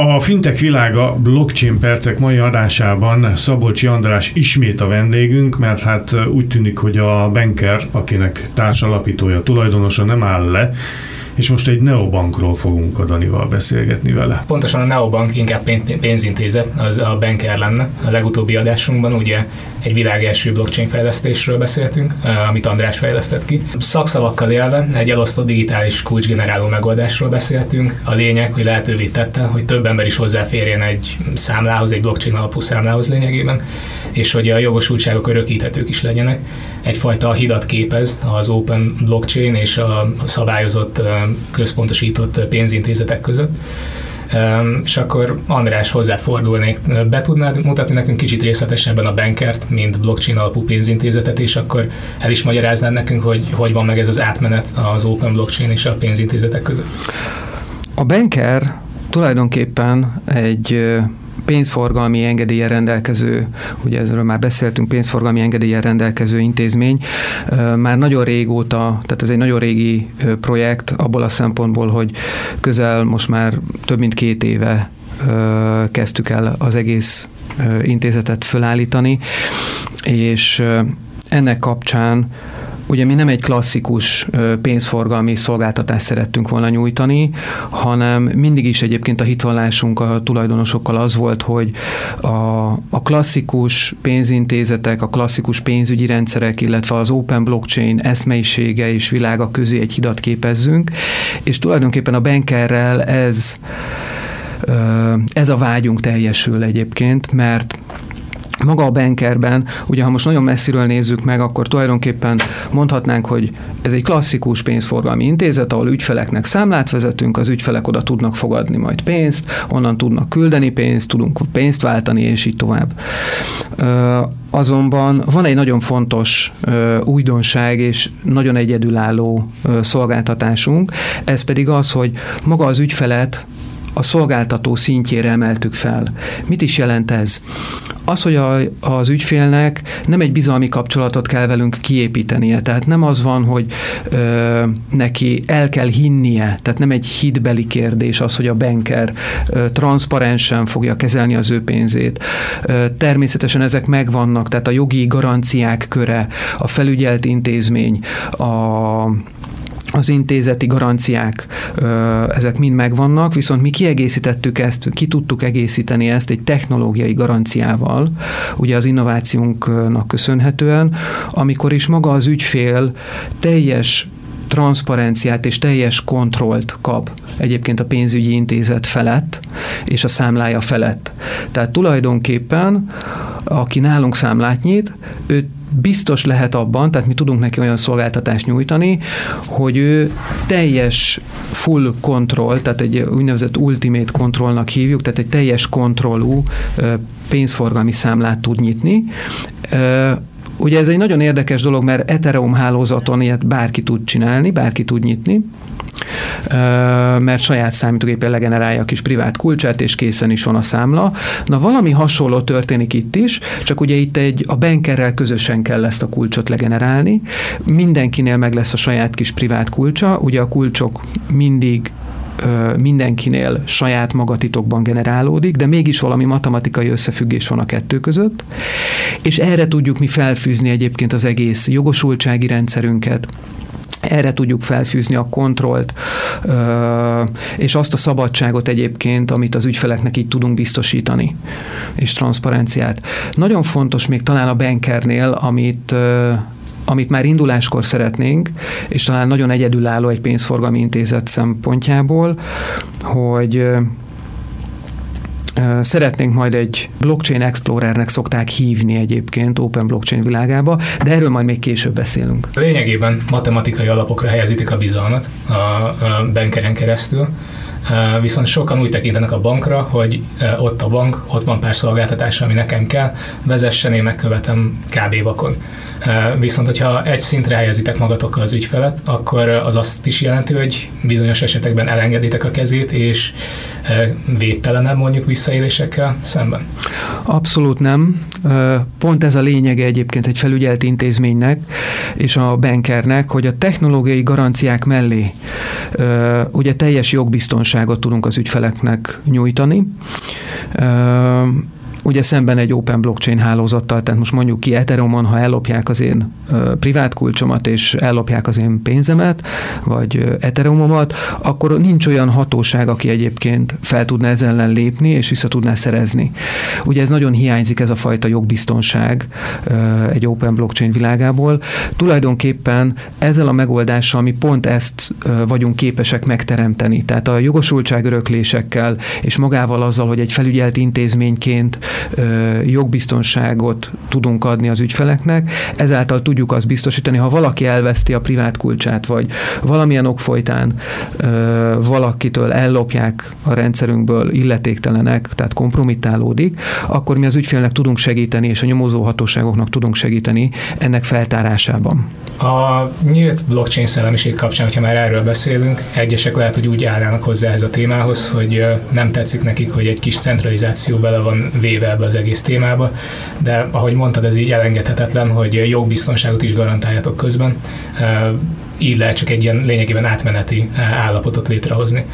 A fintek világa blockchain percek mai adásában Szabolcsi András ismét a vendégünk, mert hát úgy tűnik, hogy a banker, akinek társalapítója, tulajdonosa nem áll le, és most egy neobankról fogunk a Danival beszélgetni vele. Pontosan a neobank inkább pénzintézet, az a banker lenne. A legutóbbi adásunkban ugye egy világ első blockchain fejlesztésről beszéltünk, amit András fejlesztett ki. Szakszavakkal élve egy elosztott digitális kulcsgeneráló megoldásról beszéltünk. A lényeg, hogy lehetővé tette, hogy több ember is hozzáférjen egy számlához, egy blockchain alapú számlához lényegében, és hogy a jogosultságok örökíthetők is legyenek. Egyfajta hidat képez az open blockchain és a szabályozott központosított pénzintézetek között. És akkor András, hozzád fordulnék. Be tudnád mutatni nekünk kicsit részletesebben a bankert, mint blockchain alapú pénzintézetet, és akkor el is magyaráznád nekünk, hogy hogy van meg ez az átmenet az open blockchain és a pénzintézetek között? A banker tulajdonképpen egy pénzforgalmi engedélye rendelkező, ugye ezről már beszéltünk, pénzforgalmi engedélye rendelkező intézmény, már nagyon régóta, tehát ez egy nagyon régi projekt abból a szempontból, hogy közel most már több mint két éve kezdtük el az egész intézetet fölállítani, és ennek kapcsán Ugye mi nem egy klasszikus pénzforgalmi szolgáltatást szerettünk volna nyújtani, hanem mindig is egyébként a hitvallásunk a tulajdonosokkal az volt, hogy a, a klasszikus pénzintézetek, a klasszikus pénzügyi rendszerek, illetve az open blockchain eszmeisége és világa közé egy hidat képezzünk, és tulajdonképpen a bankerrel ez ez a vágyunk teljesül egyébként, mert maga a bankerben, ugye ha most nagyon messziről nézzük meg, akkor tulajdonképpen mondhatnánk, hogy ez egy klasszikus pénzforgalmi intézet, ahol ügyfeleknek számlát vezetünk, az ügyfelek oda tudnak fogadni majd pénzt, onnan tudnak küldeni pénzt, tudunk pénzt váltani, és így tovább. Azonban van egy nagyon fontos újdonság és nagyon egyedülálló szolgáltatásunk, ez pedig az, hogy maga az ügyfelet a szolgáltató szintjére emeltük fel. Mit is jelent ez? Az, hogy a, az ügyfélnek nem egy bizalmi kapcsolatot kell velünk kiépítenie, tehát nem az van, hogy ö, neki el kell hinnie, tehát nem egy hitbeli kérdés az, hogy a banker ö, transzparensen fogja kezelni az ő pénzét. Ö, természetesen ezek megvannak, tehát a jogi garanciák köre, a felügyelt intézmény, a az intézeti garanciák, ezek mind megvannak, viszont mi kiegészítettük ezt, ki tudtuk egészíteni ezt egy technológiai garanciával, ugye az innovációnknak köszönhetően, amikor is maga az ügyfél teljes transzparenciát és teljes kontrollt kap egyébként a pénzügyi intézet felett és a számlája felett. Tehát tulajdonképpen, aki nálunk számlát nyit, ő biztos lehet abban, tehát mi tudunk neki olyan szolgáltatást nyújtani, hogy ő teljes full control, tehát egy úgynevezett ultimate controlnak hívjuk, tehát egy teljes kontrollú pénzforgalmi számlát tud nyitni, Ugye ez egy nagyon érdekes dolog, mert Ethereum hálózaton ilyet bárki tud csinálni, bárki tud nyitni, mert saját számítógépen legenerálja a kis privát kulcsát, és készen is van a számla. Na valami hasonló történik itt is, csak ugye itt egy a bankerrel közösen kell ezt a kulcsot legenerálni. Mindenkinél meg lesz a saját kis privát kulcsa, ugye a kulcsok mindig mindenkinél saját magatitokban generálódik, de mégis valami matematikai összefüggés van a kettő között, és erre tudjuk mi felfűzni egyébként az egész jogosultsági rendszerünket, erre tudjuk felfűzni a kontrollt, és azt a szabadságot egyébként, amit az ügyfeleknek így tudunk biztosítani, és transzparenciát. Nagyon fontos még talán a bankernél, amit amit már induláskor szeretnénk, és talán nagyon egyedülálló egy pénzforgalmi intézet szempontjából, hogy Szeretnénk majd egy blockchain explorernek szokták hívni egyébként open blockchain világába, de erről majd még később beszélünk. Lényegében matematikai alapokra helyezitik a bizalmat a bankeren keresztül, viszont sokan úgy tekintenek a bankra, hogy ott a bank, ott van pár szolgáltatás, ami nekem kell, vezessen, én megkövetem kb. vakon. Viszont, hogyha egy szintre helyezitek magatokkal az ügyfelet, akkor az azt is jelenti, hogy bizonyos esetekben elengeditek a kezét, és védtelenebb mondjuk visszaélésekkel szemben? Abszolút nem. Pont ez a lényege egyébként egy felügyelt intézménynek és a bankernek, hogy a technológiai garanciák mellé ugye teljes jogbiztonság jogbiztonságot tudunk az ügyfeleknek nyújtani ugye szemben egy open blockchain hálózattal, tehát most mondjuk ki Ethereumon, ha ellopják az én privát kulcsomat, és ellopják az én pénzemet, vagy Ethereumomat, akkor nincs olyan hatóság, aki egyébként fel tudná ez ellen lépni, és vissza tudná szerezni. Ugye ez nagyon hiányzik, ez a fajta jogbiztonság egy open blockchain világából. Tulajdonképpen ezzel a megoldással mi pont ezt vagyunk képesek megteremteni. Tehát a jogosultságöröklésekkel és magával azzal, hogy egy felügyelt intézményként jogbiztonságot tudunk adni az ügyfeleknek, ezáltal tudjuk azt biztosítani, ha valaki elveszti a privát kulcsát, vagy valamilyen ok folytán valakitől ellopják a rendszerünkből illetéktelenek, tehát kompromittálódik, akkor mi az ügyfélnek tudunk segíteni, és a nyomozó hatóságoknak tudunk segíteni ennek feltárásában. A nyílt blockchain szellemiség kapcsán, hogyha már erről beszélünk, egyesek lehet, hogy úgy állnának hozzá ez a témához, hogy nem tetszik nekik, hogy egy kis centralizáció bele van véve ebbe az egész témába, de ahogy mondtad, ez így elengedhetetlen, hogy jogbiztonságot is garantáljatok közben így lehet csak egy ilyen lényegében átmeneti állapotot létrehozni.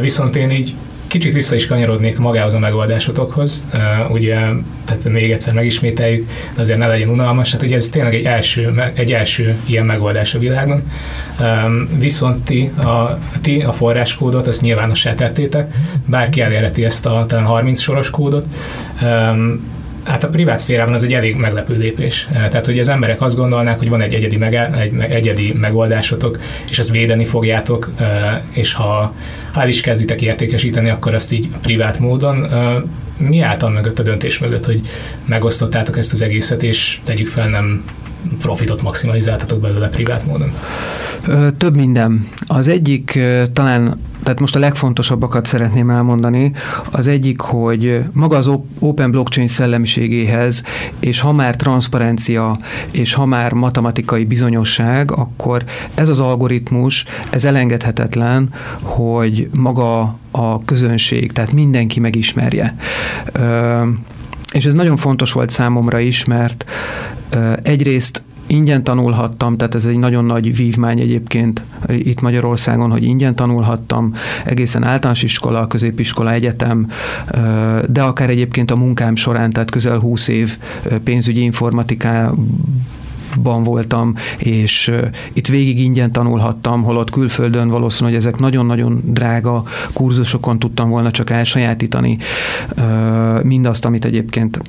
Viszont én így kicsit vissza is kanyarodnék magához a megoldásotokhoz, ugye, tehát még egyszer megismételjük, azért ne legyen unalmas, hát ugye ez tényleg egy első, egy első ilyen megoldás a világon, viszont ti a, ti a forráskódot, azt nyilvánossá tettétek, bárki elérheti ezt a talán 30 soros kódot, Hát a privát szférában az egy elég meglepő lépés. Tehát, hogy az emberek azt gondolnák, hogy van egy egyedi, meg, egy egyedi megoldásotok, és ezt védeni fogjátok, és ha, ha el is kezditek értékesíteni, akkor azt így privát módon. Mi által mögött a döntés mögött, hogy megosztottátok ezt az egészet, és tegyük fel, nem profitot maximalizáltatok belőle privát módon? Több minden. Az egyik talán tehát most a legfontosabbakat szeretném elmondani. Az egyik, hogy maga az Open Blockchain szellemiségéhez, és ha már transzparencia, és ha már matematikai bizonyosság, akkor ez az algoritmus, ez elengedhetetlen, hogy maga a közönség, tehát mindenki megismerje. És ez nagyon fontos volt számomra is, mert egyrészt ingyen tanulhattam, tehát ez egy nagyon nagy vívmány egyébként itt Magyarországon, hogy ingyen tanulhattam, egészen általános iskola, középiskola, egyetem, de akár egyébként a munkám során, tehát közel 20 év pénzügyi informatikában voltam, és itt végig ingyen tanulhattam, holott külföldön valószínű, hogy ezek nagyon-nagyon drága kurzusokon tudtam volna csak elsajátítani mindazt, amit egyébként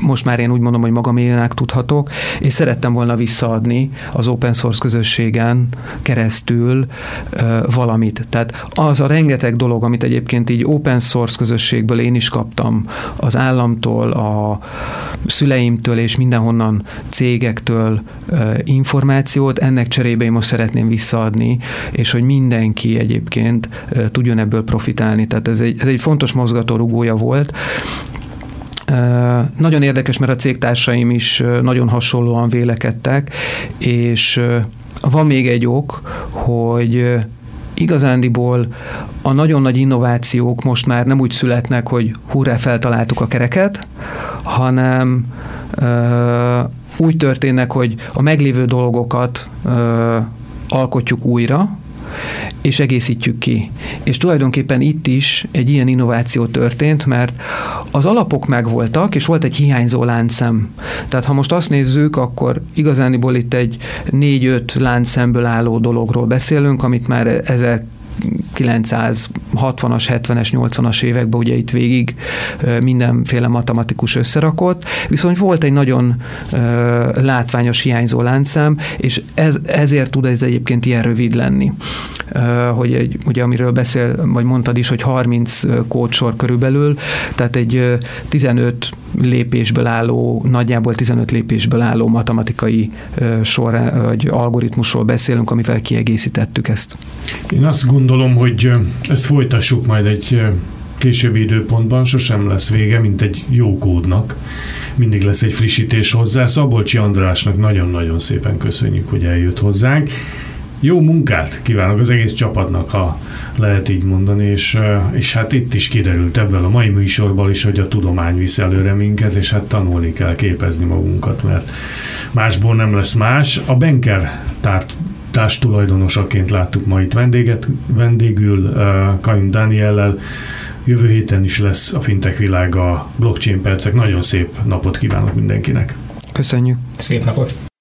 most már én úgy mondom, hogy magaménak tudhatok, és szerettem volna visszaadni az open source közösségen keresztül valamit. Tehát az a rengeteg dolog, amit egyébként így open source közösségből én is kaptam, az államtól, a szüleimtől és mindenhonnan cégektől információt, ennek cserébe én most szeretném visszaadni, és hogy mindenki egyébként tudjon ebből profitálni. Tehát ez egy, ez egy fontos mozgatórugója volt, nagyon érdekes, mert a cégtársaim is nagyon hasonlóan vélekedtek, és van még egy ok, hogy igazándiból a nagyon nagy innovációk most már nem úgy születnek, hogy hurrá feltaláltuk a kereket, hanem úgy történnek, hogy a meglévő dolgokat alkotjuk újra, és egészítjük ki. És tulajdonképpen itt is egy ilyen innováció történt, mert az alapok megvoltak, és volt egy hiányzó láncszem. Tehát ha most azt nézzük, akkor igazániból itt egy négy-öt láncszemből álló dologról beszélünk, amit már ezek 960-as, 70-es, 80-as években ugye itt végig mindenféle matematikus összerakott, viszont volt egy nagyon látványos hiányzó láncszám, és ez, ezért tud ez egyébként ilyen rövid lenni. Hogy egy, ugye amiről beszél, vagy mondtad is, hogy 30 kódsor körülbelül, tehát egy 15 lépésből álló, nagyjából 15 lépésből álló matematikai sor, vagy algoritmusról beszélünk, amivel kiegészítettük ezt. Én azt gondolom, hogy ezt folytassuk majd egy későbbi időpontban, sosem lesz vége, mint egy jó kódnak. Mindig lesz egy frissítés hozzá. Szabolcsi Andrásnak nagyon-nagyon szépen köszönjük, hogy eljött hozzánk. Jó munkát kívánok az egész csapatnak, ha lehet így mondani, és, és hát itt is kiderült ebből a mai műsorból is, hogy a tudomány visz előre minket, és hát tanulni kell képezni magunkat, mert másból nem lesz más. A Benker tárt társtulajdonosaként láttuk ma itt vendéget, vendégül Kaim Daniellel. Jövő héten is lesz a fintech világa blockchain percek. Nagyon szép napot kívánok mindenkinek. Köszönjük. Szép napot.